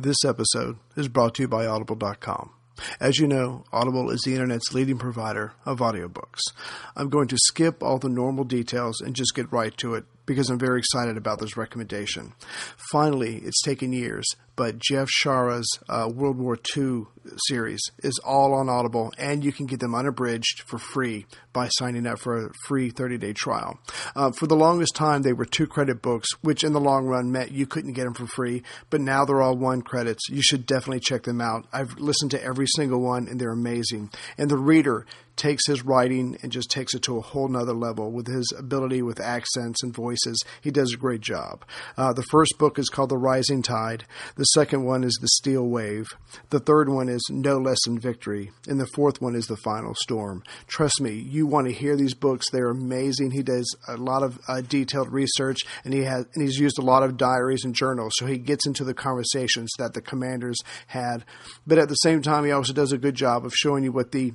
This episode is brought to you by Audible.com. As you know, Audible is the internet's leading provider of audiobooks. I'm going to skip all the normal details and just get right to it because I'm very excited about this recommendation. Finally, it's taken years, but Jeff Shaara's uh, World War II series is all on Audible, and you can get them unabridged for free by signing up for a free 30 day trial. Uh, for the longest time, they were two credit books, which in the long run meant you couldn't get them for free, but now they're all one credits. You should definitely check them out. I've listened to every single one, and they're amazing. And the reader takes his writing and just takes it to a whole nother level with his ability with accents and voices. He does a great job. Uh, the first book is called The Rising Tide. The second one is The Steel Wave. The third one is No Less Than Victory. And the fourth one is The Final Storm. Trust me, you want to hear these books. They're amazing. He does a lot of uh, detailed research and he has and he's used a lot of diaries and journals. So he gets into the conversations that the commanders had. But at the same time, he also does a good job of showing you what the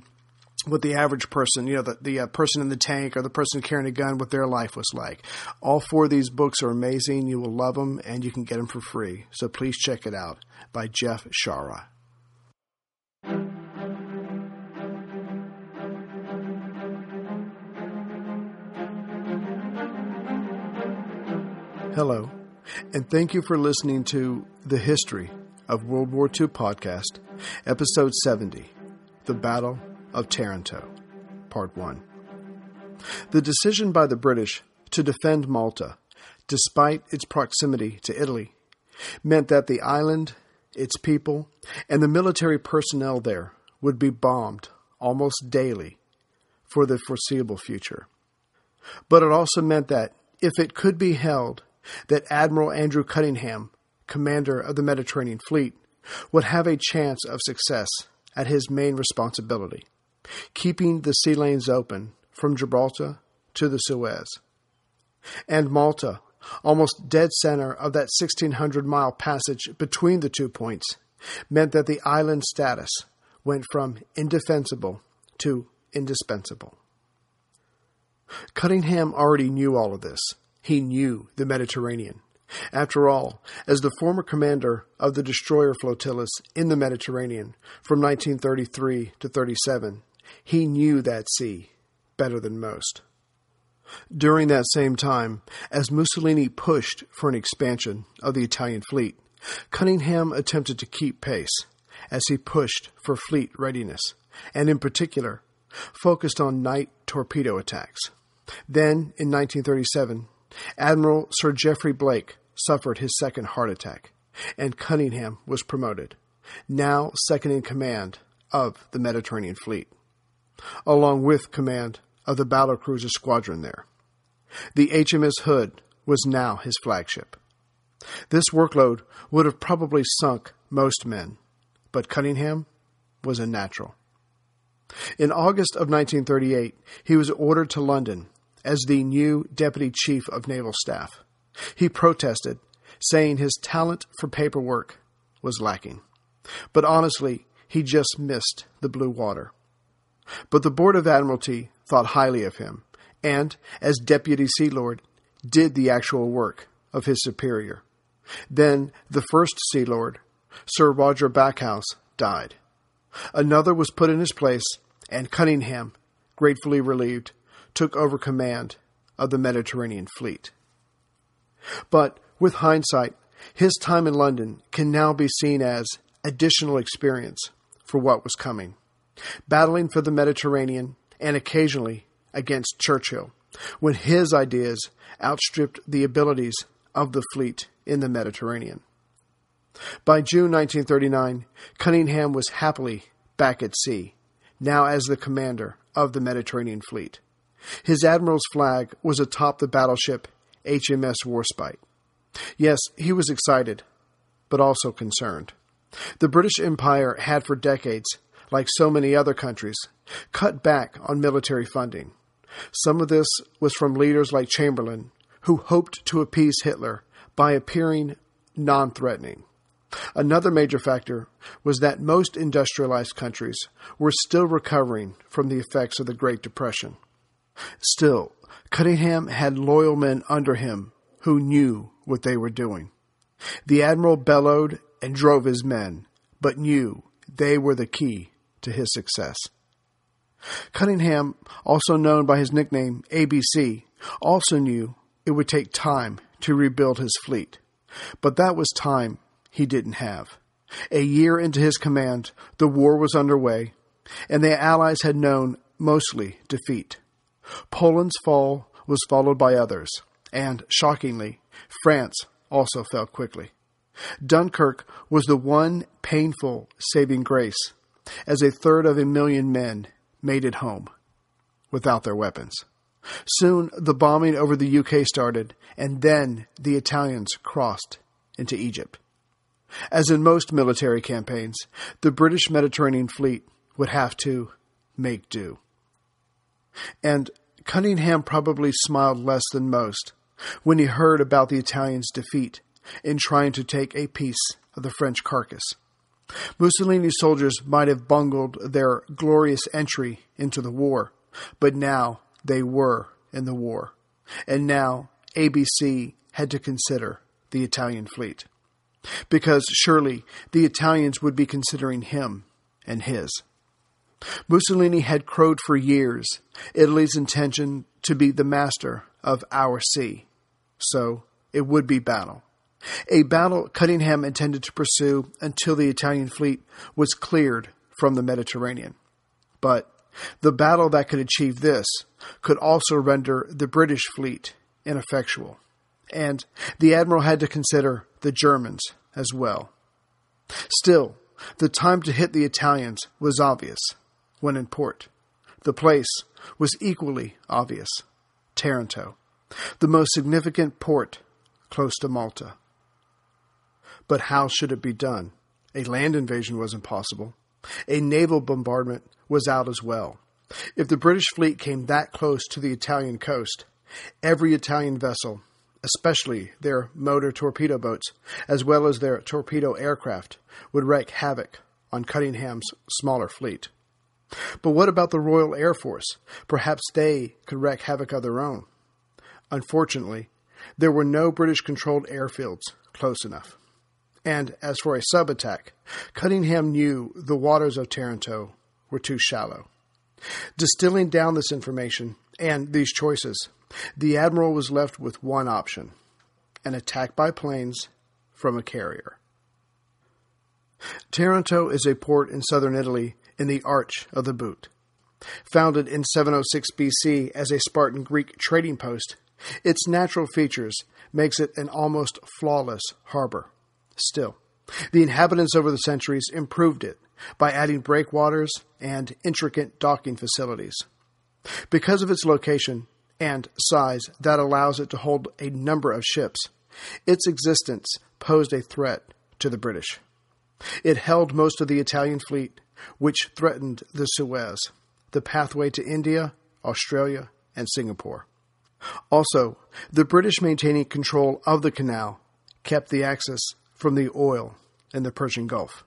what the average person, you know, the, the uh, person in the tank or the person carrying a gun, what their life was like. All four of these books are amazing. You will love them, and you can get them for free. So please check it out by Jeff Shaara. Hello, and thank you for listening to The History of World War II podcast, episode 70 The Battle of Taranto, Part 1. The decision by the British to defend Malta, despite its proximity to Italy, meant that the island, its people, and the military personnel there would be bombed almost daily for the foreseeable future. But it also meant that if it could be held that Admiral Andrew Cunningham, commander of the Mediterranean Fleet, would have a chance of success at his main responsibility keeping the sea lanes open from Gibraltar to the Suez. And Malta, almost dead center of that 1,600 mile passage between the two points, meant that the island status went from indefensible to indispensable. Cunningham already knew all of this. He knew the Mediterranean. After all, as the former commander of the destroyer flotillas in the Mediterranean from 1933 to 37, he knew that sea better than most. During that same time, as Mussolini pushed for an expansion of the Italian fleet, Cunningham attempted to keep pace as he pushed for fleet readiness, and in particular, focused on night torpedo attacks. Then, in 1937, Admiral Sir Geoffrey Blake suffered his second heart attack, and Cunningham was promoted, now second in command of the Mediterranean Fleet along with command of the battlecruiser squadron there. The HMS Hood was now his flagship. This workload would have probably sunk most men, but Cunningham was a natural. In August of 1938, he was ordered to London as the new Deputy Chief of Naval Staff. He protested, saying his talent for paperwork was lacking. But honestly, he just missed the blue water. But the Board of Admiralty thought highly of him, and, as Deputy Sea Lord, did the actual work of his superior. Then the first Sea Lord, Sir Roger Backhouse, died. Another was put in his place, and Cunningham, gratefully relieved, took over command of the Mediterranean fleet. But with hindsight, his time in London can now be seen as additional experience for what was coming battling for the Mediterranean and occasionally against Churchill, when his ideas outstripped the abilities of the fleet in the Mediterranean. By June 1939, Cunningham was happily back at sea, now as the commander of the Mediterranean fleet. His admiral's flag was atop the battleship HMS Warspite. Yes, he was excited, but also concerned. The British Empire had for decades like so many other countries, cut back on military funding. Some of this was from leaders like Chamberlain, who hoped to appease Hitler by appearing non threatening. Another major factor was that most industrialized countries were still recovering from the effects of the Great Depression. Still, Cunningham had loyal men under him who knew what they were doing. The admiral bellowed and drove his men, but knew they were the key to his success. Cunningham, also known by his nickname ABC, also knew it would take time to rebuild his fleet, but that was time he didn't have. A year into his command, the war was underway, and the Allies had known mostly defeat. Poland's fall was followed by others, and, shockingly, France also fell quickly. Dunkirk was the one painful saving grace, as a third of a million men made it home without their weapons. Soon the bombing over the UK started, and then the Italians crossed into Egypt. As in most military campaigns, the British Mediterranean fleet would have to make do. And Cunningham probably smiled less than most when he heard about the Italians' defeat in trying to take a piece of the French carcass. Mussolini's soldiers might have bungled their glorious entry into the war, but now they were in the war. And now ABC had to consider the Italian fleet. Because surely the Italians would be considering him and his. Mussolini had crowed for years Italy's intention to be the master of our sea. So it would be battle. A battle Cunningham intended to pursue until the Italian fleet was cleared from the Mediterranean. But the battle that could achieve this could also render the British fleet ineffectual. And the admiral had to consider the Germans as well. Still, the time to hit the Italians was obvious when in port. The place was equally obvious Taranto, the most significant port close to Malta. But how should it be done? A land invasion was impossible. A naval bombardment was out as well. If the British fleet came that close to the Italian coast, every Italian vessel, especially their motor torpedo boats, as well as their torpedo aircraft, would wreak havoc on Cunningham's smaller fleet. But what about the Royal Air Force? Perhaps they could wreak havoc of their own. Unfortunately, there were no British controlled airfields close enough. And as for a sub attack, Cunningham knew the waters of Taranto were too shallow. Distilling down this information and these choices, the Admiral was left with one option an attack by planes from a carrier. Taranto is a port in southern Italy in the Arch of the Boot. Founded in 706 BC as a Spartan Greek trading post, its natural features makes it an almost flawless harbor. Still, the inhabitants over the centuries improved it by adding breakwaters and intricate docking facilities. Because of its location and size that allows it to hold a number of ships, its existence posed a threat to the British. It held most of the Italian fleet, which threatened the Suez, the pathway to India, Australia, and Singapore. Also, the British maintaining control of the canal kept the access from the oil in the Persian Gulf.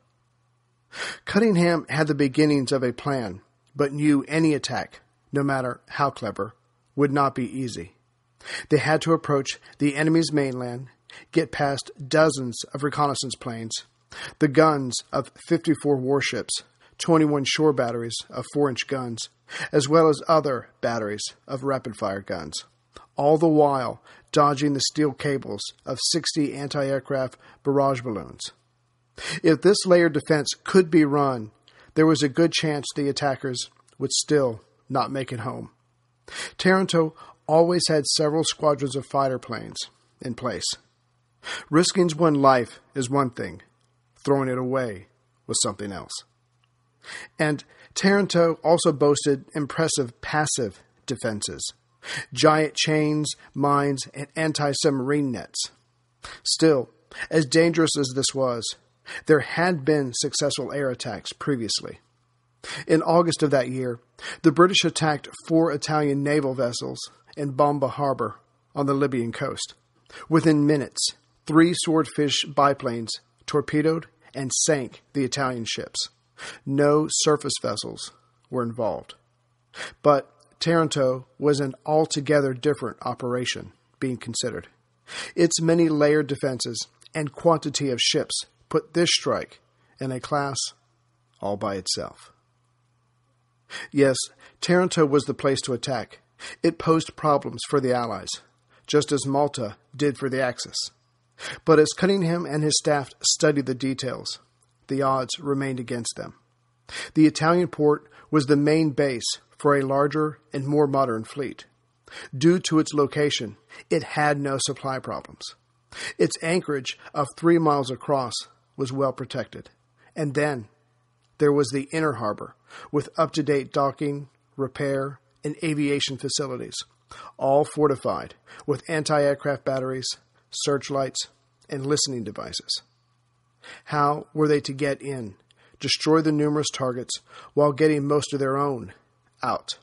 Cunningham had the beginnings of a plan, but knew any attack, no matter how clever, would not be easy. They had to approach the enemy's mainland, get past dozens of reconnaissance planes, the guns of 54 warships, 21 shore batteries of 4 inch guns, as well as other batteries of rapid fire guns, all the while dodging the steel cables of 60 anti aircraft barrage balloons. If this layered defense could be run, there was a good chance the attackers would still not make it home. Taranto always had several squadrons of fighter planes in place. Risking one's life is one thing, throwing it away was something else. And Taranto also boasted impressive passive defenses giant chains, mines, and anti submarine nets. Still, as dangerous as this was, there had been successful air attacks previously. In August of that year, the British attacked four Italian naval vessels in Bomba harbor on the Libyan coast. Within minutes, three swordfish biplanes torpedoed and sank the Italian ships. No surface vessels were involved. But Taranto was an altogether different operation being considered. Its many layered defenses and quantity of ships put this strike in a class all by itself. Yes, Taranto was the place to attack. It posed problems for the Allies, just as Malta did for the Axis. But as Cunningham and his staff studied the details, the odds remained against them. The Italian port was the main base for a larger and more modern fleet. Due to its location, it had no supply problems. Its anchorage of three miles across was well protected. And then there was the inner harbor with up to date docking, repair, and aviation facilities, all fortified with anti aircraft batteries, searchlights, and listening devices. How were they to get in, destroy the numerous targets, while getting most of their own out?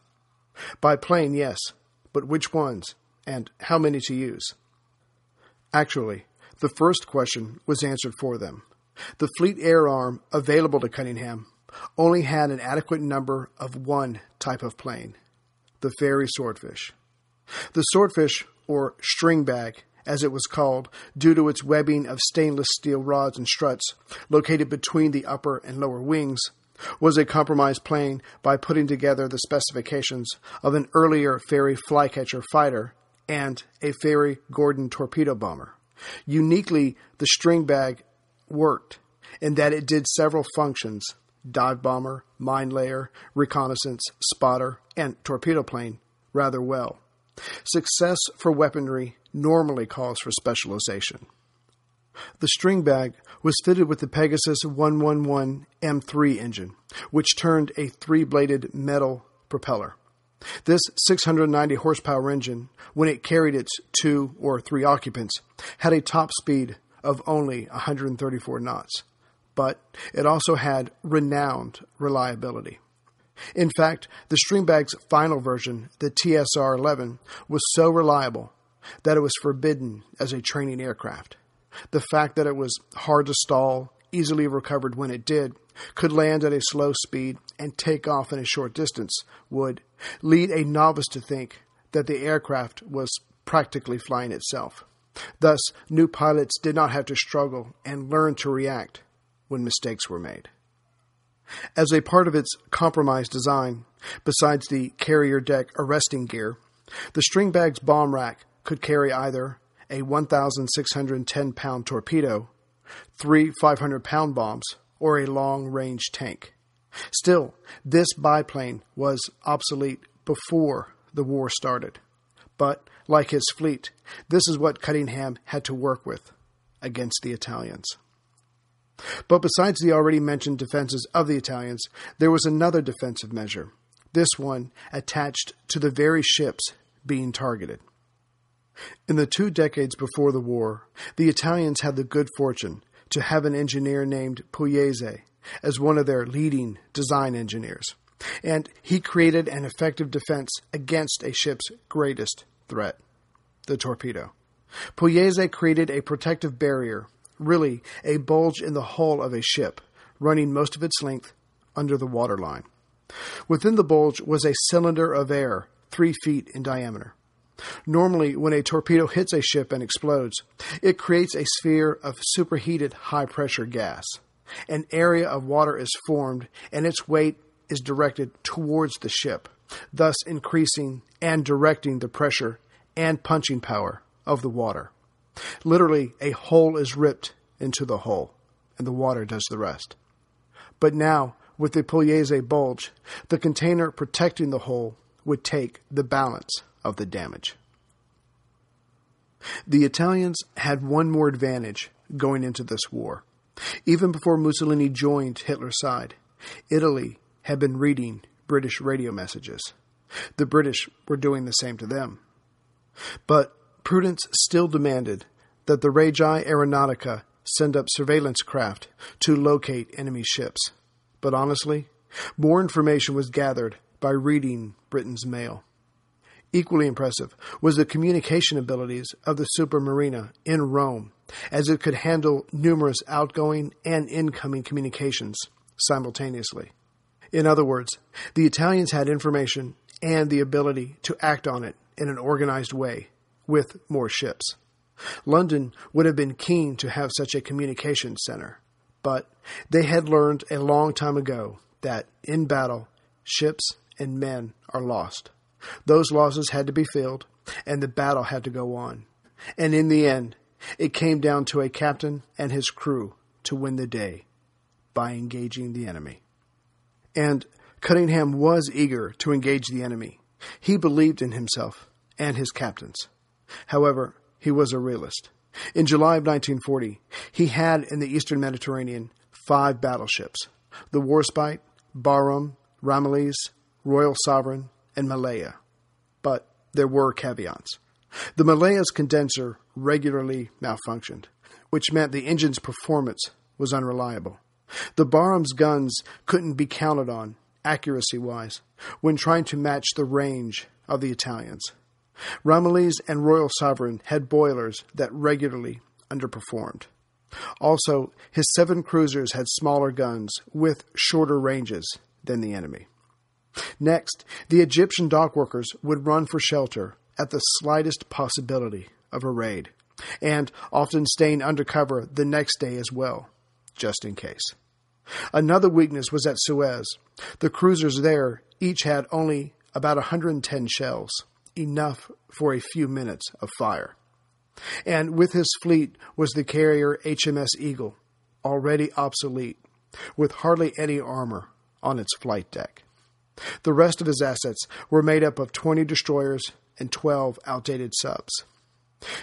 By plane, yes, but which ones, and how many to use? Actually, the first question was answered for them. The Fleet Air Arm available to Cunningham only had an adequate number of one type of plane the Fairey Swordfish. The Swordfish, or string bag, as it was called, due to its webbing of stainless steel rods and struts located between the upper and lower wings, was a compromise plane by putting together the specifications of an earlier Fairey Flycatcher fighter and a Fairey Gordon torpedo bomber. Uniquely, the string bag worked in that it did several functions dive bomber, mine layer, reconnaissance, spotter, and torpedo plane rather well. Success for weaponry normally calls for specialization. The string bag was fitted with the Pegasus 111 M3 engine, which turned a three bladed metal propeller. This 690 horsepower engine, when it carried its two or three occupants, had a top speed of only 134 knots, but it also had renowned reliability. In fact, the Stringbag's final version, the TSR 11, was so reliable that it was forbidden as a training aircraft. The fact that it was hard to stall, easily recovered when it did, could land at a slow speed, and take off in a short distance would lead a novice to think that the aircraft was practically flying itself. Thus, new pilots did not have to struggle and learn to react when mistakes were made. As a part of its compromised design, besides the carrier deck arresting gear, the Stringbag's bomb rack could carry either a 1,610 pound torpedo, three 500 pound bombs, or a long range tank. Still, this biplane was obsolete before the war started. But, like his fleet, this is what Cunningham had to work with against the Italians. But besides the already mentioned defenses of the Italians, there was another defensive measure, this one attached to the very ships being targeted. In the two decades before the war, the Italians had the good fortune to have an engineer named Pugliese as one of their leading design engineers, and he created an effective defense against a ship's greatest threat the torpedo. Pugliese created a protective barrier really a bulge in the hull of a ship, running most of its length under the waterline. Within the bulge was a cylinder of air, three feet in diameter. Normally, when a torpedo hits a ship and explodes, it creates a sphere of superheated high pressure gas. An area of water is formed, and its weight is directed towards the ship, thus increasing and directing the pressure and punching power of the water. Literally, a hole is ripped into the hole, and the water does the rest. But now, with the Pugliese bulge, the container protecting the hole would take the balance of the damage. The Italians had one more advantage going into this war. Even before Mussolini joined Hitler's side, Italy had been reading British radio messages. The British were doing the same to them. But prudence still demanded that the Regia Aeronautica send up surveillance craft to locate enemy ships. But honestly, more information was gathered by reading Britain's mail. Equally impressive was the communication abilities of the Supermarina in Rome, as it could handle numerous outgoing and incoming communications simultaneously. In other words, the Italians had information and the ability to act on it in an organized way with more ships. London would have been keen to have such a communication center, But they had learned a long time ago that in battle, ships and men are lost. Those losses had to be filled, and the battle had to go on. And in the end, it came down to a captain and his crew to win the day by engaging the enemy. And Cunningham was eager to engage the enemy. He believed in himself and his captains. However, he was a realist. In July of 1940, he had in the eastern Mediterranean five battleships the Warspite, Barham, Ramillies, Royal Sovereign, and Malaya. But there were caveats. The Malaya's condenser regularly malfunctioned, which meant the engine's performance was unreliable. The Barham's guns couldn't be counted on, accuracy wise, when trying to match the range of the Italians. Ramillies and Royal Sovereign had boilers that regularly underperformed. Also, his seven cruisers had smaller guns with shorter ranges than the enemy. Next, the Egyptian dockworkers would run for shelter at the slightest possibility of a raid, and often staying undercover the next day as well, just in case. Another weakness was at Suez. The cruisers there each had only about 110 shells, enough for a few minutes of fire. And with his fleet was the carrier HMS Eagle, already obsolete, with hardly any armor on its flight deck. The rest of his assets were made up of 20 destroyers and 12 outdated subs.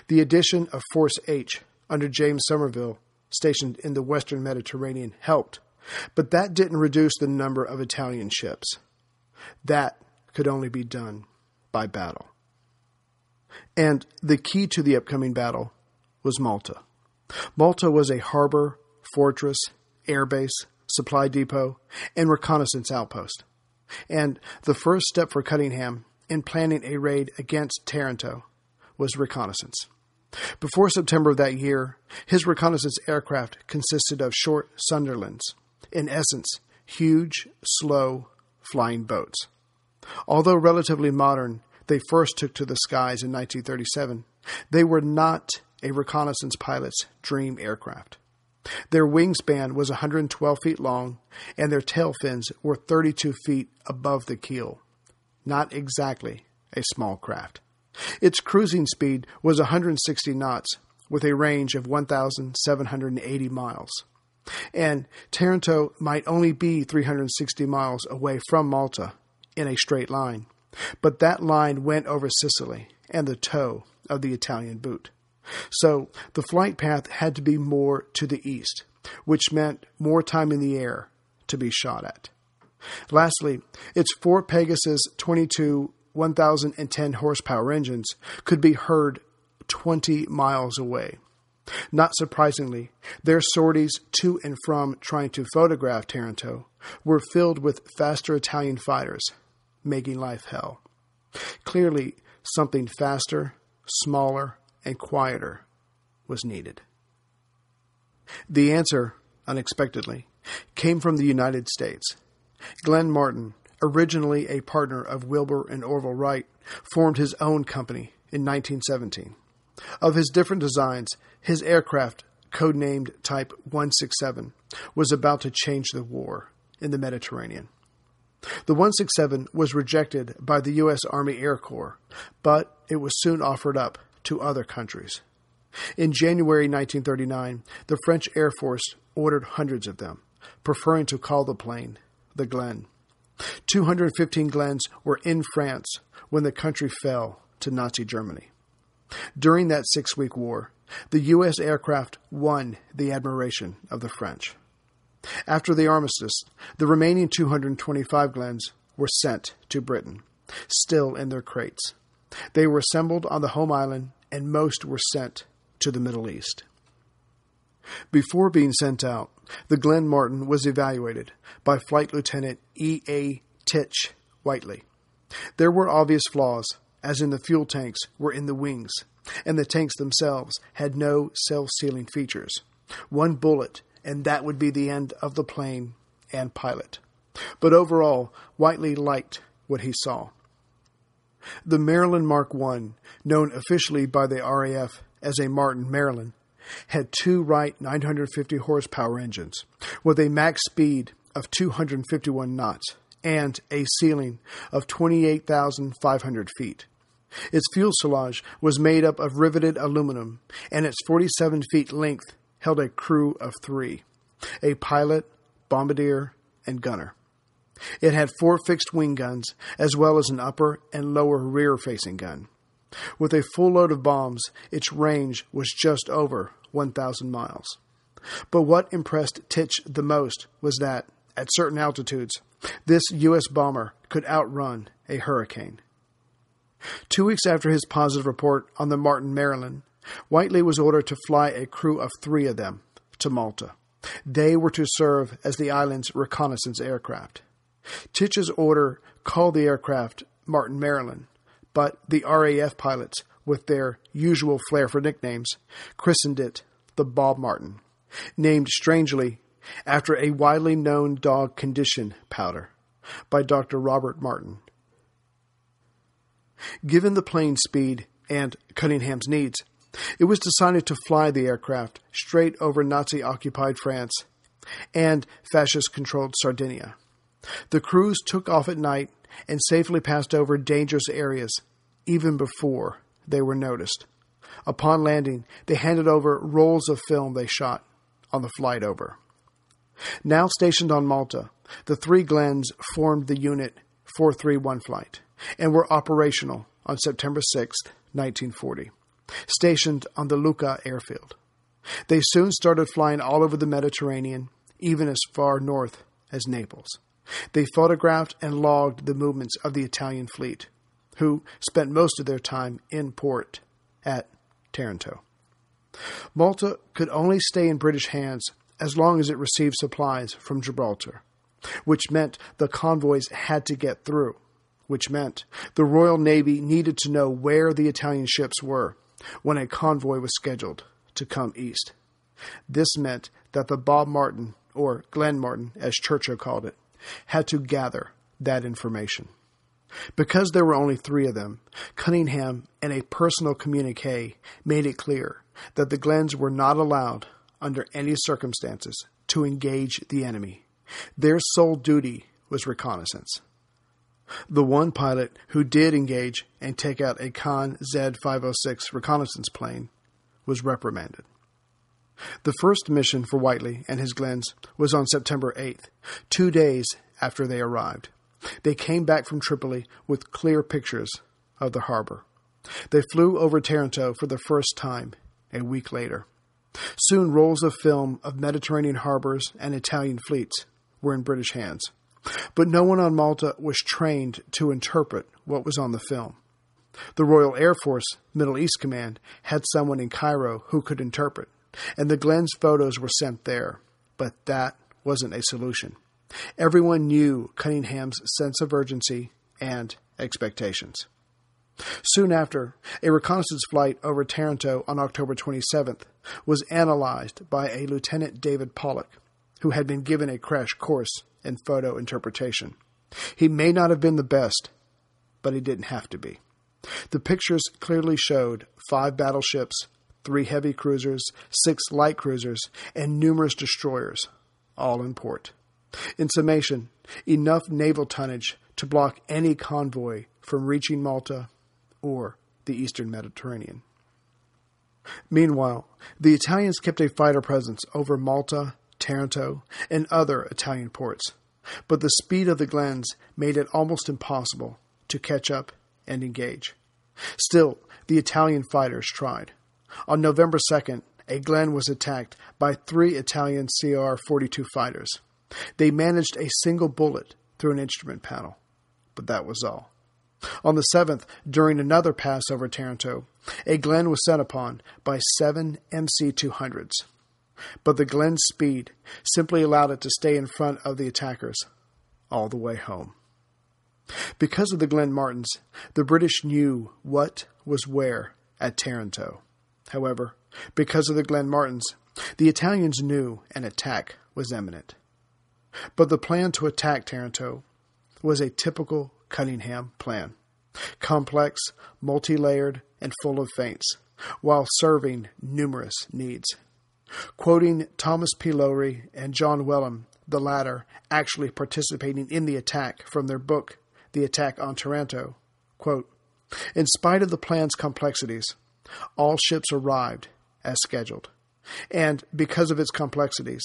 The addition of Force H under James Somerville, stationed in the western Mediterranean, helped, but that didn't reduce the number of Italian ships. That could only be done by battle. And the key to the upcoming battle was Malta. Malta was a harbor, fortress, airbase, supply depot, and reconnaissance outpost. And the first step for Cunningham in planning a raid against Taranto was reconnaissance. Before September of that year, his reconnaissance aircraft consisted of short Sunderlands, in essence, huge, slow, flying boats. Although relatively modern, they first took to the skies in 1937, they were not a reconnaissance pilot's dream aircraft. Their wingspan was 112 feet long, and their tail fins were 32 feet above the keel. Not exactly a small craft. Its cruising speed was 160 knots, with a range of 1,780 miles. And Taranto might only be 360 miles away from Malta in a straight line. But that line went over Sicily and the toe of the Italian boot. So the flight path had to be more to the east, which meant more time in the air to be shot at. Lastly, its four Pegasus 22 1010 horsepower engines could be heard 20 miles away. Not surprisingly, their sorties to and from trying to photograph Taranto were filled with faster Italian fighters making life hell. Clearly, something faster, smaller, and quieter was needed. The answer, unexpectedly, came from the United States. Glenn Martin, originally a partner of Wilbur and Orville Wright, formed his own company in 1917. Of his different designs, his aircraft, codenamed Type 167, was about to change the war in the Mediterranean. The 167 was rejected by the U.S. Army Air Corps, but it was soon offered up to other countries. In January 1939, the French Air Force ordered hundreds of them, preferring to call the plane the Glen. 215 Glens were in France when the country fell to Nazi Germany. During that six week war, the U.S. aircraft won the admiration of the French. After the armistice, the remaining 225 Glens were sent to Britain, still in their crates. They were assembled on the home island, and most were sent to the Middle East. Before being sent out, the Glen Martin was evaluated by Flight Lieutenant E. A. Titch Whiteley. There were obvious flaws, as in the fuel tanks were in the wings, and the tanks themselves had no self sealing features. One bullet and that would be the end of the plane and pilot. But overall, Whiteley liked what he saw. The Maryland Mark I, known officially by the RAF as a Martin Maryland, had two Wright 950 horsepower engines with a max speed of 251 knots and a ceiling of 28,500 feet. Its fuselage was made up of riveted aluminum, and its 47 feet length held a crew of three a pilot, bombardier, and gunner. It had four fixed wing guns, as well as an upper and lower rear facing gun. With a full load of bombs, its range was just over 1,000 miles. But what impressed Titch the most was that, at certain altitudes, this U.S. bomber could outrun a hurricane. Two weeks after his positive report on the Martin Maryland, Whiteley was ordered to fly a crew of three of them to Malta. They were to serve as the island's reconnaissance aircraft. Titch's order called the aircraft Martin Maryland, but the RAF pilots, with their usual flair for nicknames, christened it the Bob Martin, named strangely after a widely known dog condition powder by Dr. Robert Martin. Given the plane's speed and Cunningham's needs, it was decided to fly the aircraft straight over Nazi occupied France and fascist controlled Sardinia. The crews took off at night and safely passed over dangerous areas even before they were noticed. Upon landing, they handed over rolls of film they shot on the flight over. Now stationed on Malta, the three Glens formed the Unit 431 flight and were operational on September 6, 1940, stationed on the Luqa airfield. They soon started flying all over the Mediterranean, even as far north as Naples. They photographed and logged the movements of the Italian fleet, who spent most of their time in port at Taranto. Malta could only stay in British hands as long as it received supplies from Gibraltar, which meant the convoys had to get through, which meant the Royal Navy needed to know where the Italian ships were when a convoy was scheduled to come east. This meant that the Bob Martin, or Glen Martin as Churchill called it, had to gather that information. Because there were only three of them, Cunningham, in a personal communique, made it clear that the Glens were not allowed, under any circumstances, to engage the enemy. Their sole duty was reconnaissance. The one pilot who did engage and take out a CANT Z 506 reconnaissance plane was reprimanded. The first mission for Whiteley and his Glens was on September 8th, two days after they arrived. They came back from Tripoli with clear pictures of the harbor. They flew over Taranto for the first time a week later. Soon, rolls of film of Mediterranean harbors and Italian fleets were in British hands. But no one on Malta was trained to interpret what was on the film. The Royal Air Force Middle East Command had someone in Cairo who could interpret, and the Glens photos were sent there. But that wasn't a solution. Everyone knew Cunningham's sense of urgency and expectations. Soon after, a reconnaissance flight over Taranto on October 27th was analyzed by a Lieutenant David Pollock, who had been given a crash course in photo interpretation. He may not have been the best, but he didn't have to be. The pictures clearly showed five battleships, three heavy cruisers, six light cruisers, and numerous destroyers, all in port. In summation, enough naval tonnage to block any convoy from reaching Malta or the eastern Mediterranean. Meanwhile, the Italians kept a fighter presence over Malta, Taranto, and other Italian ports, but the speed of the Glens made it almost impossible to catch up and engage. Still, the Italian fighters tried. On November 2nd, a Glen was attacked by three Italian CR 42 fighters. They managed a single bullet through an instrument panel, but that was all. On the 7th, during another pass over Taranto, a Glen was set upon by seven MC 200s. But the Glen's speed simply allowed it to stay in front of the attackers all the way home. Because of the Glen Martins, the British knew what was where at Taranto. However, because of the Glen Martins, the Italians knew an attack was imminent. But the plan to attack Taranto was a typical Cunningham plan complex, multi layered, and full of feints, while serving numerous needs. Quoting Thomas P. Lowry and John Wellham, the latter actually participating in the attack from their book, The Attack on Taranto, quote, In spite of the plan's complexities, all ships arrived as scheduled. And because of its complexities,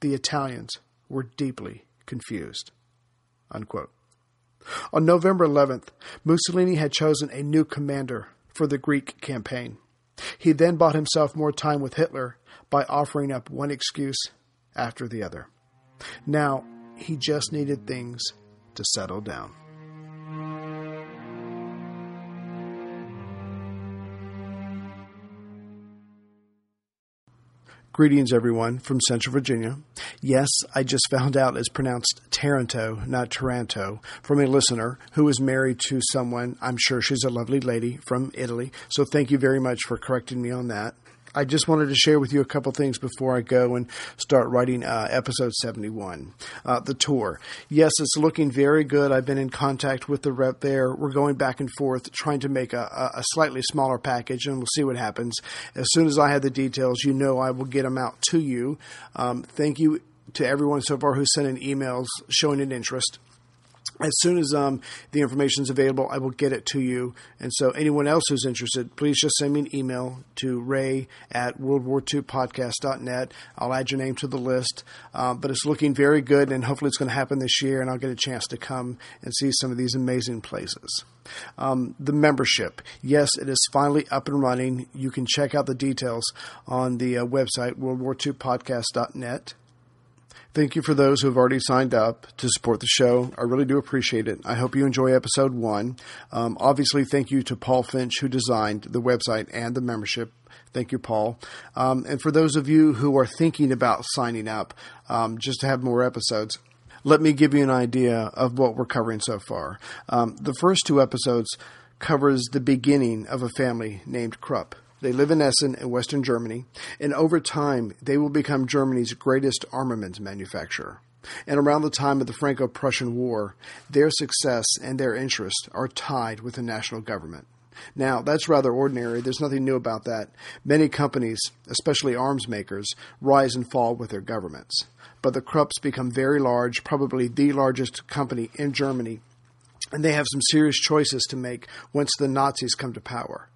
the Italians were deeply confused. Unquote. On November 11th, Mussolini had chosen a new commander for the Greek campaign. He then bought himself more time with Hitler by offering up one excuse after the other. Now, he just needed things to settle down. Greetings, everyone, from Central Virginia. Yes, I just found out it's pronounced Taranto, not Taranto, from a listener who is married to someone, I'm sure she's a lovely lady from Italy. So thank you very much for correcting me on that. I just wanted to share with you a couple things before I go and start writing uh, episode 71. Uh, the tour. Yes, it's looking very good. I've been in contact with the rep there. We're going back and forth trying to make a, a slightly smaller package, and we'll see what happens. As soon as I have the details, you know I will get them out to you. Um, thank you to everyone so far who sent in emails showing an interest as soon as um, the information is available, I will get it to you. And so, anyone else who's interested, please just send me an email to ray at worldwar2podcast.net. I'll add your name to the list. Um, but it's looking very good, and hopefully, it's going to happen this year, and I'll get a chance to come and see some of these amazing places. Um, the membership. Yes, it is finally up and running. You can check out the details on the uh, website, worldwar2podcast.net. Thank you for those who have already signed up to support the show. I really do appreciate it. I hope you enjoy episode one. Um, obviously, thank you to Paul Finch, who designed the website and the membership. Thank you, Paul. Um, and for those of you who are thinking about signing up um, just to have more episodes, let me give you an idea of what we're covering so far. Um, the first two episodes covers the beginning of a family named Krupp. They live in Essen in Western Germany, and over time, they will become Germany's greatest armaments manufacturer. And around the time of the Franco Prussian War, their success and their interest are tied with the national government. Now, that's rather ordinary. There's nothing new about that. Many companies, especially arms makers, rise and fall with their governments. But the Krupps become very large, probably the largest company in Germany, and they have some serious choices to make once the Nazis come to power.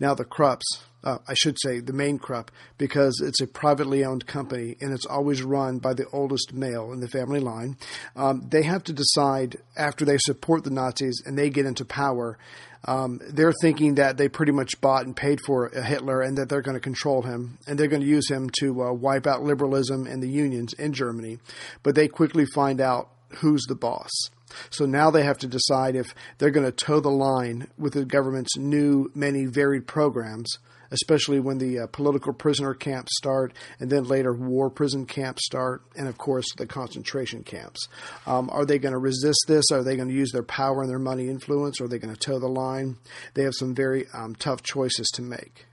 Now, the Krupps, uh, I should say the main Krupp, because it's a privately owned company and it's always run by the oldest male in the family line. Um, they have to decide after they support the Nazis and they get into power. Um, they're thinking that they pretty much bought and paid for Hitler and that they're going to control him and they're going to use him to uh, wipe out liberalism and the unions in Germany. But they quickly find out who's the boss. So now they have to decide if they're going to toe the line with the government's new, many varied programs, especially when the uh, political prisoner camps start, and then later war prison camps start, and of course the concentration camps. Um, are they going to resist this? Are they going to use their power and their money influence? Or are they going to toe the line? They have some very um, tough choices to make.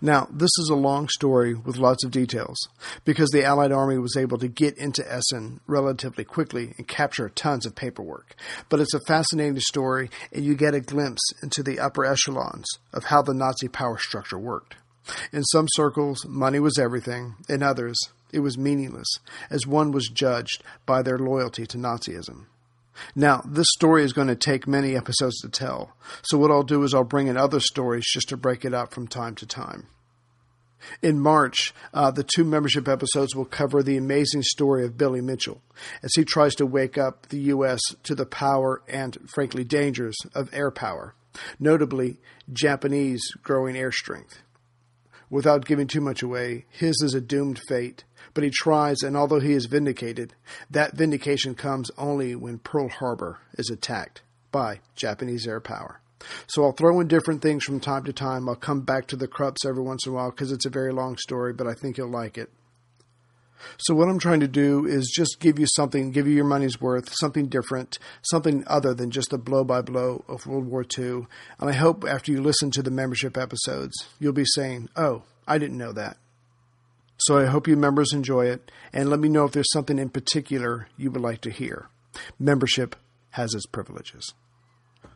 Now, this is a long story with lots of details because the Allied Army was able to get into Essen relatively quickly and capture tons of paperwork. But it's a fascinating story, and you get a glimpse into the upper echelons of how the Nazi power structure worked. In some circles, money was everything, in others, it was meaningless, as one was judged by their loyalty to Nazism. Now, this story is going to take many episodes to tell, so what I'll do is I'll bring in other stories just to break it up from time to time. In March, uh, the two membership episodes will cover the amazing story of Billy Mitchell as he tries to wake up the U.S. to the power and, frankly, dangers of air power, notably Japanese growing air strength. Without giving too much away, his is a doomed fate, but he tries, and although he is vindicated, that vindication comes only when Pearl Harbor is attacked by Japanese air power. So I'll throw in different things from time to time. I'll come back to the Krupps every once in a while because it's a very long story, but I think you'll like it. So what I'm trying to do is just give you something, give you your money's worth, something different, something other than just a blow by blow of World War II. And I hope after you listen to the membership episodes, you'll be saying, "Oh, I didn't know that." So I hope you members enjoy it, and let me know if there's something in particular you would like to hear. Membership has its privileges.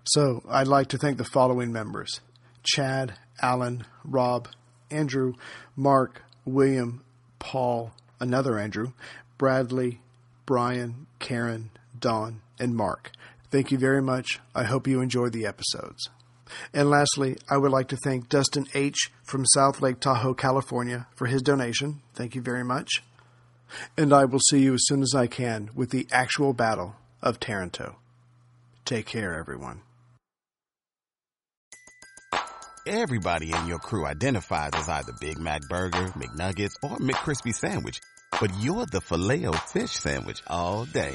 So I'd like to thank the following members Chad Alan, Rob, Andrew, Mark, William, Paul, another Andrew, Bradley, Brian, Karen, Don, and Mark. Thank you very much. I hope you enjoyed the episodes. And lastly, I would like to thank Dustin H. from South Lake Tahoe, California, for his donation. Thank you very much. And I will see you as soon as I can with the actual Battle of Taranto. Take care, everyone. Everybody in your crew identifies as either Big Mac Burger, McNuggets, or McCrispy Sandwich, but you're the Filet-O-Fish Sandwich all day.